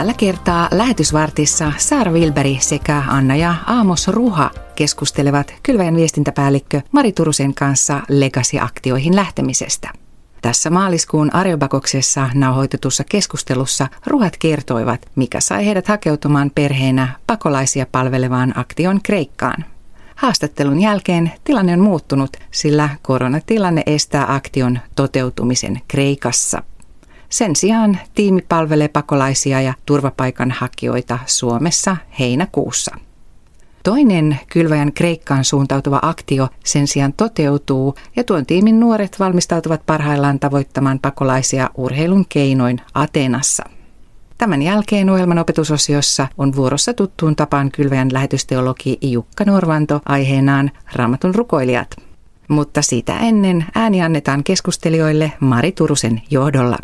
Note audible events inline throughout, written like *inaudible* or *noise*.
Tällä kertaa lähetysvartissa Saara Wilberi sekä Anna ja Aamos Ruha keskustelevat Kylväjän viestintäpäällikkö Mari Turusen kanssa Legacy-aktioihin lähtemisestä. Tässä maaliskuun Arjobakoksessa nauhoitetussa keskustelussa ruhat kertoivat, mikä sai heidät hakeutumaan perheenä pakolaisia palvelevaan aktion Kreikkaan. Haastattelun jälkeen tilanne on muuttunut, sillä koronatilanne estää aktion toteutumisen Kreikassa. Sen sijaan tiimi palvelee pakolaisia ja turvapaikanhakijoita Suomessa heinäkuussa. Toinen kylväjän Kreikkaan suuntautuva aktio sen sijaan toteutuu ja tuon tiimin nuoret valmistautuvat parhaillaan tavoittamaan pakolaisia urheilun keinoin Ateenassa. Tämän jälkeen ohjelman opetusosiossa on vuorossa tuttuun tapaan kylväjän lähetysteologi Jukka Norvanto aiheenaan Raamatun rukoilijat. Mutta sitä ennen ääni annetaan keskustelijoille Mari Turusen johdolla.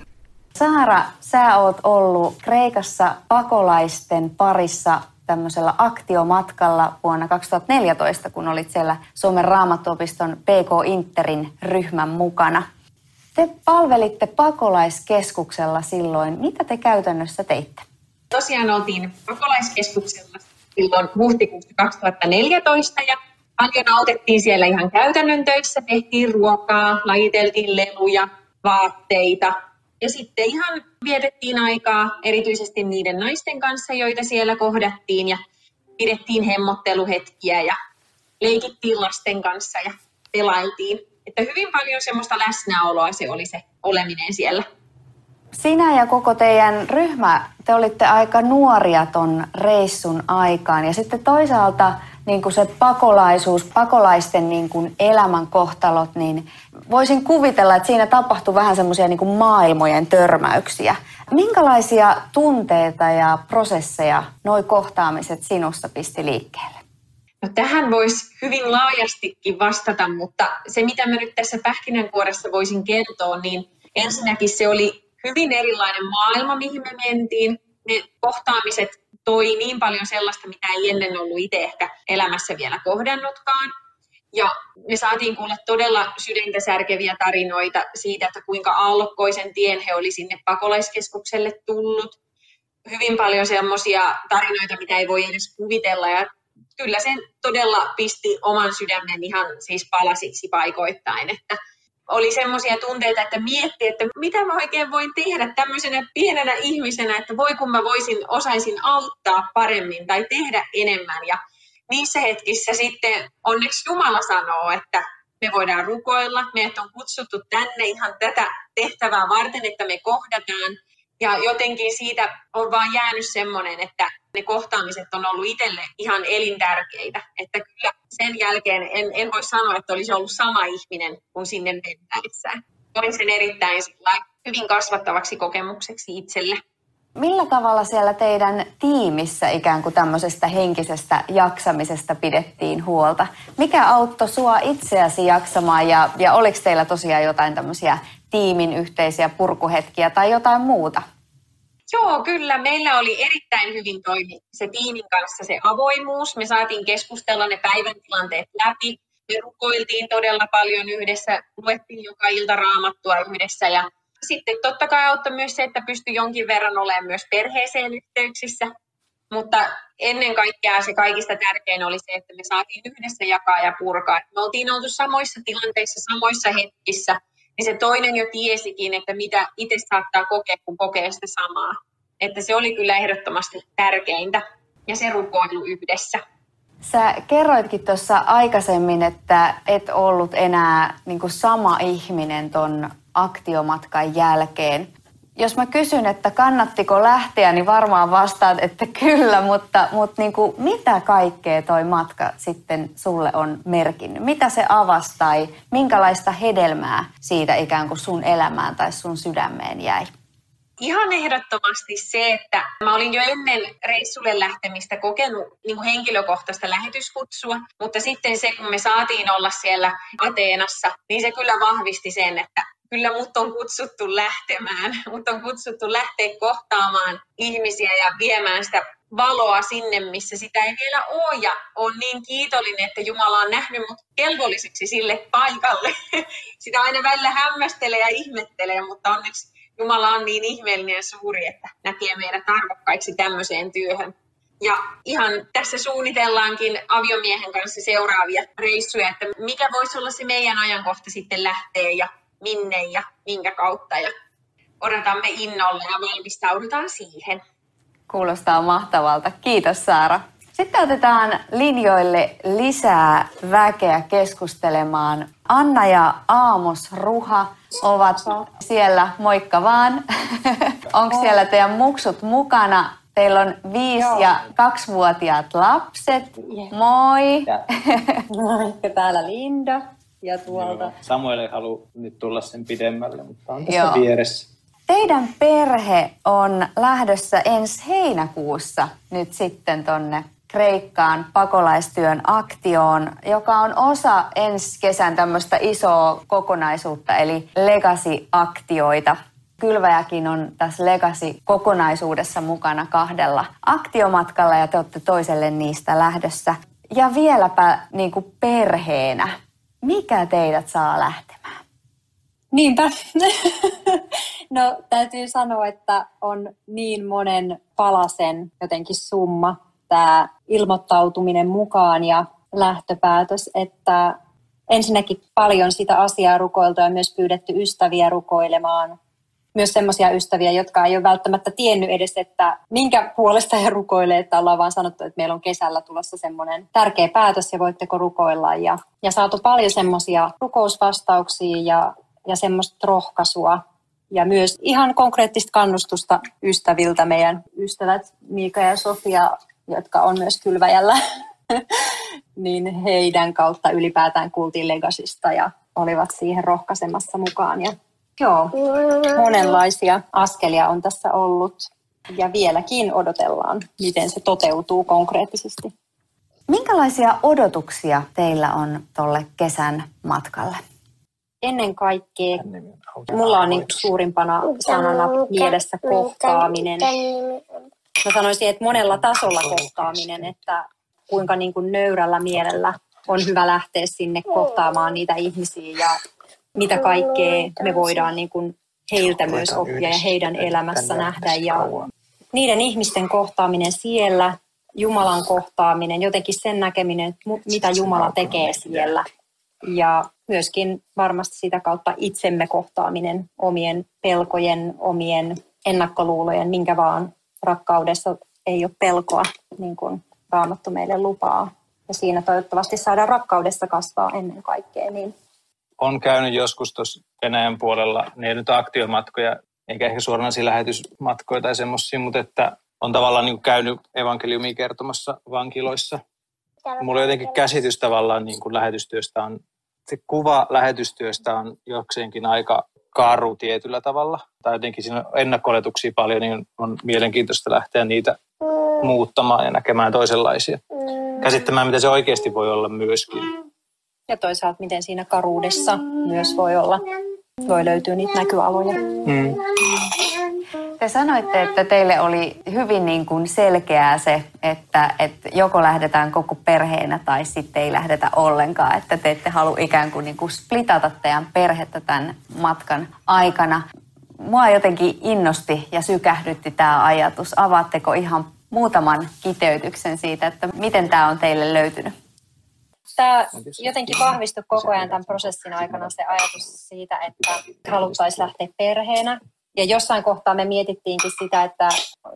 Saara, sä oot ollut Kreikassa pakolaisten parissa tämmöisellä aktiomatkalla vuonna 2014, kun olit siellä Suomen raamattuopiston PK Interin ryhmän mukana. Te palvelitte pakolaiskeskuksella silloin. Mitä te käytännössä teitte? Tosiaan oltiin pakolaiskeskuksella silloin huhtikuussa 2014 ja paljon autettiin siellä ihan käytännön töissä. Tehtiin ruokaa, lajiteltiin leluja, vaatteita, ja sitten ihan vietettiin aikaa erityisesti niiden naisten kanssa, joita siellä kohdattiin ja pidettiin hemmotteluhetkiä ja leikittiin lasten kanssa ja pelailtiin. Että hyvin paljon semmoista läsnäoloa se oli se oleminen siellä. Sinä ja koko teidän ryhmä, te olitte aika nuoria ton reissun aikaan ja sitten toisaalta niin kuin se pakolaisuus, pakolaisten niin kuin elämän kohtalot, niin voisin kuvitella, että siinä tapahtui vähän semmoisia niin maailmojen törmäyksiä. Minkälaisia tunteita ja prosesseja noi kohtaamiset sinusta pisti liikkeelle? No tähän voisi hyvin laajastikin vastata, mutta se mitä mä nyt tässä pähkinänkuoressa voisin kertoa, niin ensinnäkin se oli hyvin erilainen maailma, mihin me mentiin. Ne kohtaamiset toi niin paljon sellaista, mitä ei ennen ollut itse ehkä elämässä vielä kohdannutkaan. Ja me saatiin kuulla todella sydäntä särkeviä tarinoita siitä, että kuinka aallokkoisen tien he oli sinne pakolaiskeskukselle tullut. Hyvin paljon sellaisia tarinoita, mitä ei voi edes kuvitella. Ja kyllä sen todella pisti oman sydämen ihan siis palasiksi paikoittain. Että oli semmoisia tunteita, että mietti, että mitä mä oikein voin tehdä tämmöisenä pienenä ihmisenä, että voi kun mä voisin, osaisin auttaa paremmin tai tehdä enemmän. Ja niissä hetkissä sitten onneksi Jumala sanoo, että me voidaan rukoilla, meidät on kutsuttu tänne ihan tätä tehtävää varten, että me kohdataan. Ja jotenkin siitä on vaan jäänyt semmoinen, että ne kohtaamiset on ollut itselle ihan elintärkeitä. Että kyllä sen jälkeen en, en voi sanoa, että olisi ollut sama ihminen kuin sinne mentäessä. Koin sen erittäin hyvin kasvattavaksi kokemukseksi itselle. Millä tavalla siellä teidän tiimissä ikään kuin tämmöisestä henkisestä jaksamisesta pidettiin huolta? Mikä auttoi sua itseäsi jaksamaan ja, ja oliko teillä tosiaan jotain tämmöisiä tiimin yhteisiä purkuhetkiä tai jotain muuta? Joo, kyllä. Meillä oli erittäin hyvin toimi se tiimin kanssa se avoimuus. Me saatiin keskustella ne päivän tilanteet läpi. Me rukoiltiin todella paljon yhdessä, luettiin joka ilta raamattua yhdessä ja sitten totta kai auttoi myös se, että pystyi jonkin verran olemaan myös perheeseen yhteyksissä. Mutta ennen kaikkea se kaikista tärkein oli se, että me saatiin yhdessä jakaa ja purkaa. Me oltiin oltu samoissa tilanteissa, samoissa hetkissä, niin se toinen jo tiesikin, että mitä itse saattaa kokea, kun kokee sitä samaa. Että se oli kyllä ehdottomasti tärkeintä ja se rukoilu yhdessä. Sä kerroitkin tuossa aikaisemmin, että et ollut enää niin sama ihminen ton aktiomatkan jälkeen. Jos mä kysyn, että kannattiko lähteä, niin varmaan vastaat, että kyllä, mutta, mutta niin kuin, mitä kaikkea toi matka sitten sulle on merkinnyt? Mitä se avasi tai minkälaista hedelmää siitä ikään kuin sun elämään tai sun sydämeen jäi? Ihan ehdottomasti se, että mä olin jo ennen reissulle lähtemistä kokenut niin kuin henkilökohtaista lähetyskutsua, mutta sitten se, kun me saatiin olla siellä Ateenassa, niin se kyllä vahvisti sen, että kyllä mut on kutsuttu lähtemään, *laughs* mut on kutsuttu lähteä kohtaamaan ihmisiä ja viemään sitä valoa sinne, missä sitä ei vielä ole. Ja on niin kiitollinen, että Jumala on nähnyt mut kelvolliseksi sille paikalle. *laughs* Sitä aina välillä hämmästelee ja ihmettelee, mutta onneksi Jumala on niin ihmeellinen ja suuri, että näkee meidät arvokkaiksi tämmöiseen työhön. Ja ihan tässä suunnitellaankin aviomiehen kanssa seuraavia reissuja, että mikä voisi olla se meidän ajankohta sitten lähteä ja minne ja minkä kautta. Ja odotamme innolla ja valmistaudutaan siihen. Kuulostaa mahtavalta. Kiitos Saara. Sitten otetaan linjoille lisää väkeä keskustelemaan. Anna ja Aamos Ruha ovat siellä, moikka vaan. *laughs* Onko siellä teidän muksut mukana? Teillä on viisi Joo. ja kaksivuotiaat lapset. Yeah. Moi! Ja. *laughs* täällä Linda ja tuolta. Joo. Samuel ei halua nyt tulla sen pidemmälle, mutta on tässä Joo. vieressä. Teidän perhe on lähdössä ensi heinäkuussa nyt sitten tonne Kreikkaan pakolaistyön aktioon, joka on osa ensi kesän tämmöistä isoa kokonaisuutta, eli Legacy-aktioita. Kylväjäkin on tässä Legacy-kokonaisuudessa mukana kahdella aktiomatkalla ja te olette toiselle niistä lähdössä. Ja vieläpä niin kuin perheenä. Mikä teidät saa lähtemään? Niinpä. *laughs* no täytyy sanoa, että on niin monen palasen jotenkin summa tämä ilmoittautuminen mukaan ja lähtöpäätös, että ensinnäkin paljon sitä asiaa rukoiltu ja myös pyydetty ystäviä rukoilemaan. Myös sellaisia ystäviä, jotka ei ole välttämättä tiennyt edes, että minkä puolesta he rukoilee, että ollaan vaan sanottu, että meillä on kesällä tulossa semmoinen tärkeä päätös ja voitteko rukoilla. Ja, ja saatu paljon semmoisia rukousvastauksia ja, ja semmoista rohkaisua ja myös ihan konkreettista kannustusta ystäviltä. Meidän ystävät Miika ja Sofia jotka on myös kylväjällä, *laughs* niin heidän kautta ylipäätään kuultiin Legasista ja olivat siihen rohkaisemassa mukaan. Ja joo, monenlaisia askelia on tässä ollut. Ja vieläkin odotellaan, miten se toteutuu konkreettisesti. Minkälaisia odotuksia teillä on tuolle kesän matkalle? Ennen kaikkea mulla on niin suurimpana sanana mielessä kohtaaminen. mä sanoisin, että monella tasolla kohtaaminen, että kuinka niin kuin nöyrällä mielellä on hyvä lähteä sinne kohtaamaan niitä ihmisiä ja mitä kaikkea me voidaan niin kuin heiltä myös oppia ja heidän elämässä nähdä. Ja niiden ihmisten kohtaaminen siellä, Jumalan kohtaaminen, jotenkin sen näkeminen, mitä Jumala tekee siellä. Ja myöskin varmasti sitä kautta itsemme kohtaaminen, omien pelkojen, omien ennakkoluulojen, minkä vaan rakkaudessa ei ole pelkoa, niin kuin Raamattu meille lupaa. Ja siinä toivottavasti saadaan rakkaudessa kasvaa ennen kaikkea. Niin. On käynyt joskus tuossa Venäjän puolella, ne ei nyt aktiomatkoja, eikä ehkä suoranaisia lähetysmatkoja tai semmoisia, mutta että on tavallaan niin käynyt evankeliumia kertomassa vankiloissa. Mulla on jotenkin käsitys tavallaan niin kuin lähetystyöstä on, se kuva lähetystyöstä on jokseenkin aika karu tietyllä tavalla, tai jotenkin siinä on ennakkoletuksia paljon, niin on mielenkiintoista lähteä niitä muuttamaan ja näkemään toisenlaisia. Käsittämään, mitä se oikeasti voi olla myöskin. Ja toisaalta, miten siinä karuudessa myös voi olla, voi löytyä niitä näkyaloja. Mm. Te sanoitte, että teille oli hyvin niin kuin selkeää se, että, että joko lähdetään koko perheenä tai sitten ei lähdetä ollenkaan. Että te ette halua ikään kuin, niin kuin splitata teidän perhettä tämän matkan aikana. Mua jotenkin innosti ja sykähdytti tämä ajatus. Avaatteko ihan muutaman kiteytyksen siitä, että miten tämä on teille löytynyt? Tämä jotenkin vahvistui koko ajan tämän prosessin aikana se ajatus siitä, että haluttaisiin lähteä perheenä. Ja jossain kohtaa me mietittiinkin sitä, että,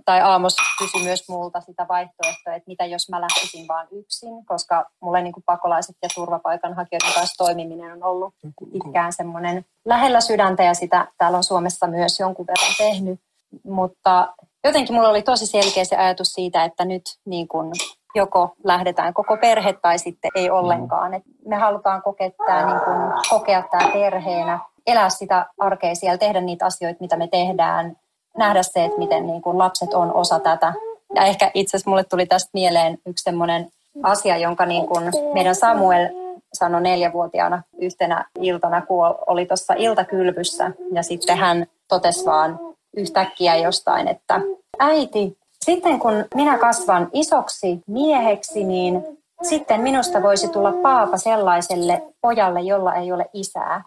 tai Aamos kysyi myös multa sitä vaihtoehtoa, että mitä jos mä lähtisin vaan yksin, koska mulle niin kuin pakolaiset ja turvapaikanhakijoiden kanssa toimiminen on ollut pitkään semmoinen lähellä sydäntä ja sitä täällä on Suomessa myös jonkun verran tehnyt. Mutta jotenkin mulla oli tosi selkeä se ajatus siitä, että nyt niin kuin joko lähdetään koko perhe tai sitten ei ollenkaan. Et me halutaan kokea tämä, niin kuin, kokea tämä perheenä elää sitä arkea siellä, tehdä niitä asioita, mitä me tehdään, nähdä se, että miten niin kuin lapset on osa tätä. Ja ehkä itse asiassa mulle tuli tästä mieleen yksi semmoinen asia, jonka niin kuin meidän Samuel sanoi neljävuotiaana yhtenä iltana, kun oli tuossa iltakylvyssä. Ja sitten hän totesi vaan yhtäkkiä jostain, että äiti, sitten kun minä kasvan isoksi mieheksi, niin sitten minusta voisi tulla paapa sellaiselle pojalle, jolla ei ole isää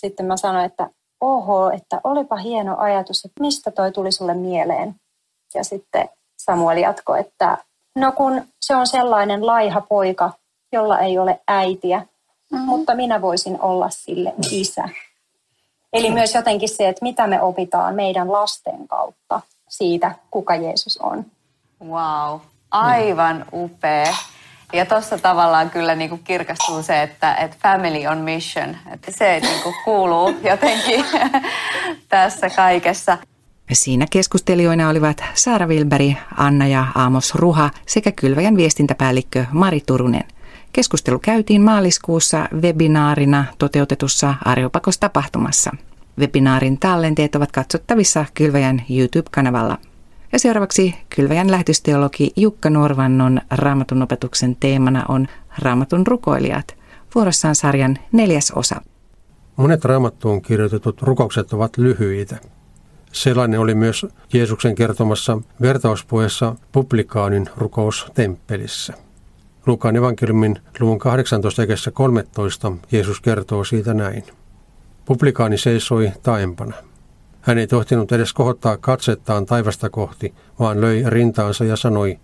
sitten mä sanoin, että oho, että olipa hieno ajatus, että mistä toi tuli sulle mieleen. Ja sitten Samuel jatkoi, että no kun se on sellainen laiha poika, jolla ei ole äitiä, mm-hmm. mutta minä voisin olla sille isä. Eli myös jotenkin se, että mitä me opitaan meidän lasten kautta siitä, kuka Jeesus on. Wow, aivan upea. Ja tuossa tavallaan kyllä niinku kirkastuu se, että, että family on mission. Että se niinku kuuluu *laughs* jotenkin *laughs* tässä kaikessa. Siinä keskustelijoina olivat Saara Wilberi, Anna ja Aamos Ruha sekä Kylväjän viestintäpäällikkö Mari Turunen. Keskustelu käytiin maaliskuussa webinaarina toteutetussa Areopakos-tapahtumassa. Webinaarin tallenteet ovat katsottavissa Kylväjän YouTube-kanavalla. Ja seuraavaksi Kylväjän lähetysteologi Jukka Norvannon raamatun opetuksen teemana on Raamatun rukoilijat. Vuorossaan sarjan neljäs osa. Monet raamattuun kirjoitetut rukoukset ovat lyhyitä. Sellainen oli myös Jeesuksen kertomassa vertauspuheessa publikaanin rukous temppelissä. Lukaan evankeliumin luvun 18 13 Jeesus kertoo siitä näin. Publikaani seisoi taempana. Hän ei tohtinut edes kohottaa katsettaan taivasta kohti, vaan löi rintaansa ja sanoi,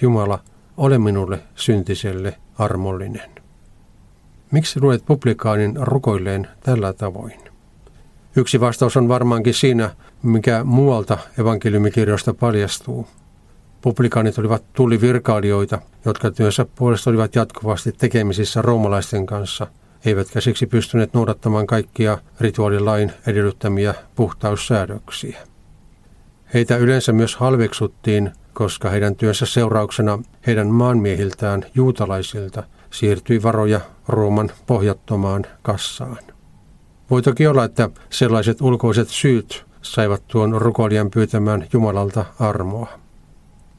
Jumala, ole minulle syntiselle armollinen. Miksi luet publikaanin rukoilleen tällä tavoin? Yksi vastaus on varmaankin siinä, mikä muualta evankeliumikirjoista paljastuu. Publikaanit olivat tullivirkailijoita, jotka työnsä puolesta olivat jatkuvasti tekemisissä roomalaisten kanssa – eivätkä siksi pystyneet noudattamaan kaikkia rituaalilain edellyttämiä puhtaussäädöksiä. Heitä yleensä myös halveksuttiin, koska heidän työnsä seurauksena heidän maanmiehiltään juutalaisilta siirtyi varoja Rooman pohjattomaan kassaan. Voi toki olla, että sellaiset ulkoiset syyt saivat tuon rukoilijan pyytämään Jumalalta armoa.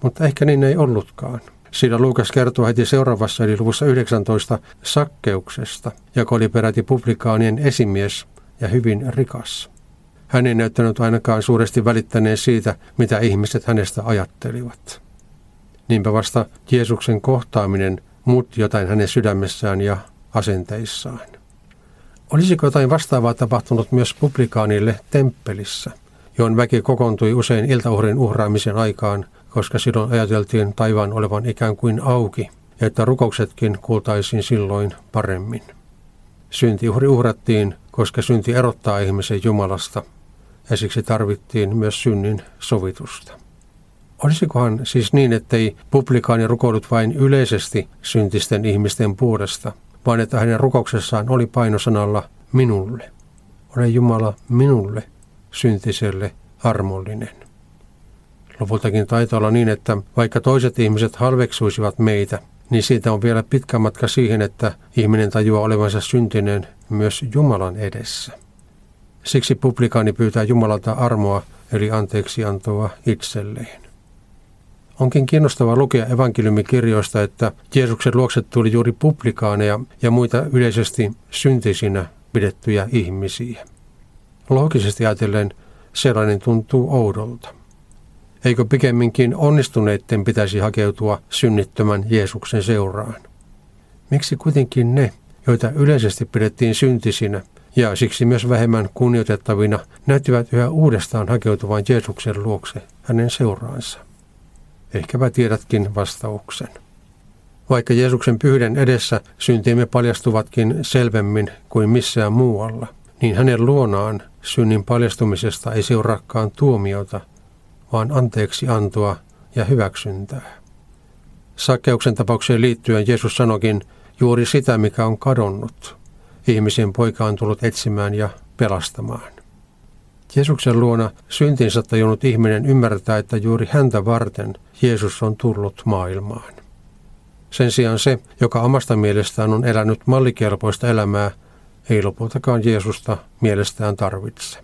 Mutta ehkä niin ei ollutkaan. Sillä Luukas kertoo heti seuraavassa eli luvussa 19 sakkeuksesta, joka oli peräti publikaanien esimies ja hyvin rikas. Hän ei näyttänyt ainakaan suuresti välittäneen siitä, mitä ihmiset hänestä ajattelivat. Niinpä vasta Jeesuksen kohtaaminen muutti jotain hänen sydämessään ja asenteissaan. Olisiko jotain vastaavaa tapahtunut myös publikaanille temppelissä, johon väki kokoontui usein iltauhrin uhraamisen aikaan koska silloin ajateltiin taivaan olevan ikään kuin auki ja että rukouksetkin kuultaisiin silloin paremmin. Syntiuhri uhrattiin, koska synti erottaa ihmisen Jumalasta ja siksi tarvittiin myös synnin sovitusta. Olisikohan siis niin, ettei publikaani rukoillut vain yleisesti syntisten ihmisten puolesta, vaan että hänen rukouksessaan oli painosanalla minulle. Ole Jumala minulle, syntiselle, armollinen. Lopultakin taitaa olla niin, että vaikka toiset ihmiset halveksuisivat meitä, niin siitä on vielä pitkä matka siihen, että ihminen tajuaa olevansa syntinen myös Jumalan edessä. Siksi publikaani pyytää Jumalalta armoa, eli anteeksiantoa itselleen. Onkin kiinnostavaa lukea evankeliumikirjoista, että Jeesuksen luokset tuli juuri publikaaneja ja muita yleisesti syntisinä pidettyjä ihmisiä. Loogisesti ajatellen sellainen tuntuu oudolta. Eikö pikemminkin onnistuneiden pitäisi hakeutua synnittömän Jeesuksen seuraan? Miksi kuitenkin ne, joita yleisesti pidettiin syntisinä ja siksi myös vähemmän kunnioitettavina, näyttivät yhä uudestaan hakeutuvan Jeesuksen luokse hänen seuraansa? Ehkäpä tiedätkin vastauksen. Vaikka Jeesuksen pyhden edessä syntimme paljastuvatkin selvemmin kuin missään muualla, niin hänen luonaan synnin paljastumisesta ei seuraakaan tuomiota, vaan anteeksi antoa ja hyväksyntää. Sakkeuksen tapaukseen liittyen Jeesus sanokin juuri sitä, mikä on kadonnut. Ihmisen poika on tullut etsimään ja pelastamaan. Jeesuksen luona syntinsä tajunnut ihminen ymmärtää, että juuri häntä varten Jeesus on tullut maailmaan. Sen sijaan se, joka omasta mielestään on elänyt mallikelpoista elämää, ei lopultakaan Jeesusta mielestään tarvitse.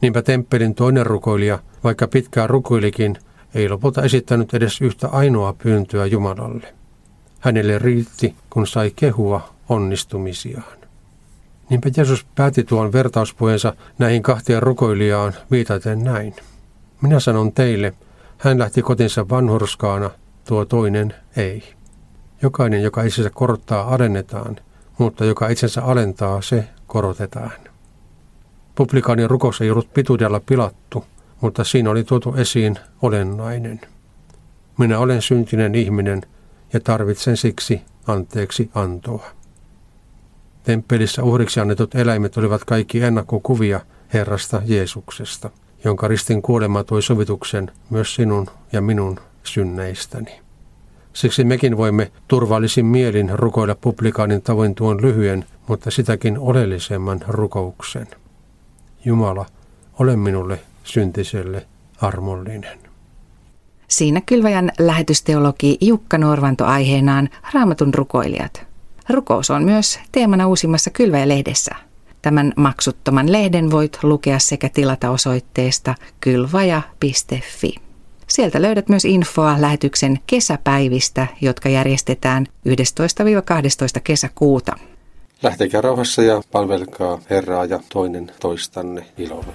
Niinpä temppelin toinen rukoilija, vaikka pitkään rukoilikin, ei lopulta esittänyt edes yhtä ainoa pyyntöä Jumalalle. Hänelle riitti, kun sai kehua onnistumisiaan. Niinpä Jeesus päätti tuon vertauspuheensa näihin kahteen rukoilijaan viitaten näin. Minä sanon teille, hän lähti kotinsa vanhurskaana, tuo toinen ei. Jokainen, joka itsensä korottaa, alennetaan, mutta joka itsensä alentaa, se korotetaan. Publikaanin rukous ei ollut pituudella pilattu, mutta siinä oli tuotu esiin olennainen. Minä olen syntinen ihminen ja tarvitsen siksi anteeksi antoa. Temppelissä uhriksi annetut eläimet olivat kaikki ennakkokuvia Herrasta Jeesuksesta, jonka ristin kuolema toi sovituksen myös sinun ja minun synneistäni. Siksi mekin voimme turvallisin mielin rukoilla publikaanin tavoin tuon lyhyen, mutta sitäkin oleellisemman rukouksen. Jumala, ole minulle syntiselle armollinen. Siinä kylväjän lähetysteologi Jukka Norvanto aiheenaan Raamatun rukoilijat. Rukous on myös teemana uusimmassa Kylväjä-lehdessä. Tämän maksuttoman lehden voit lukea sekä tilata osoitteesta kylvaja.fi. Sieltä löydät myös infoa lähetyksen kesäpäivistä, jotka järjestetään 11-12 kesäkuuta. Lähtekää rauhassa ja palvelkaa Herraa ja toinen toistanne ilolla.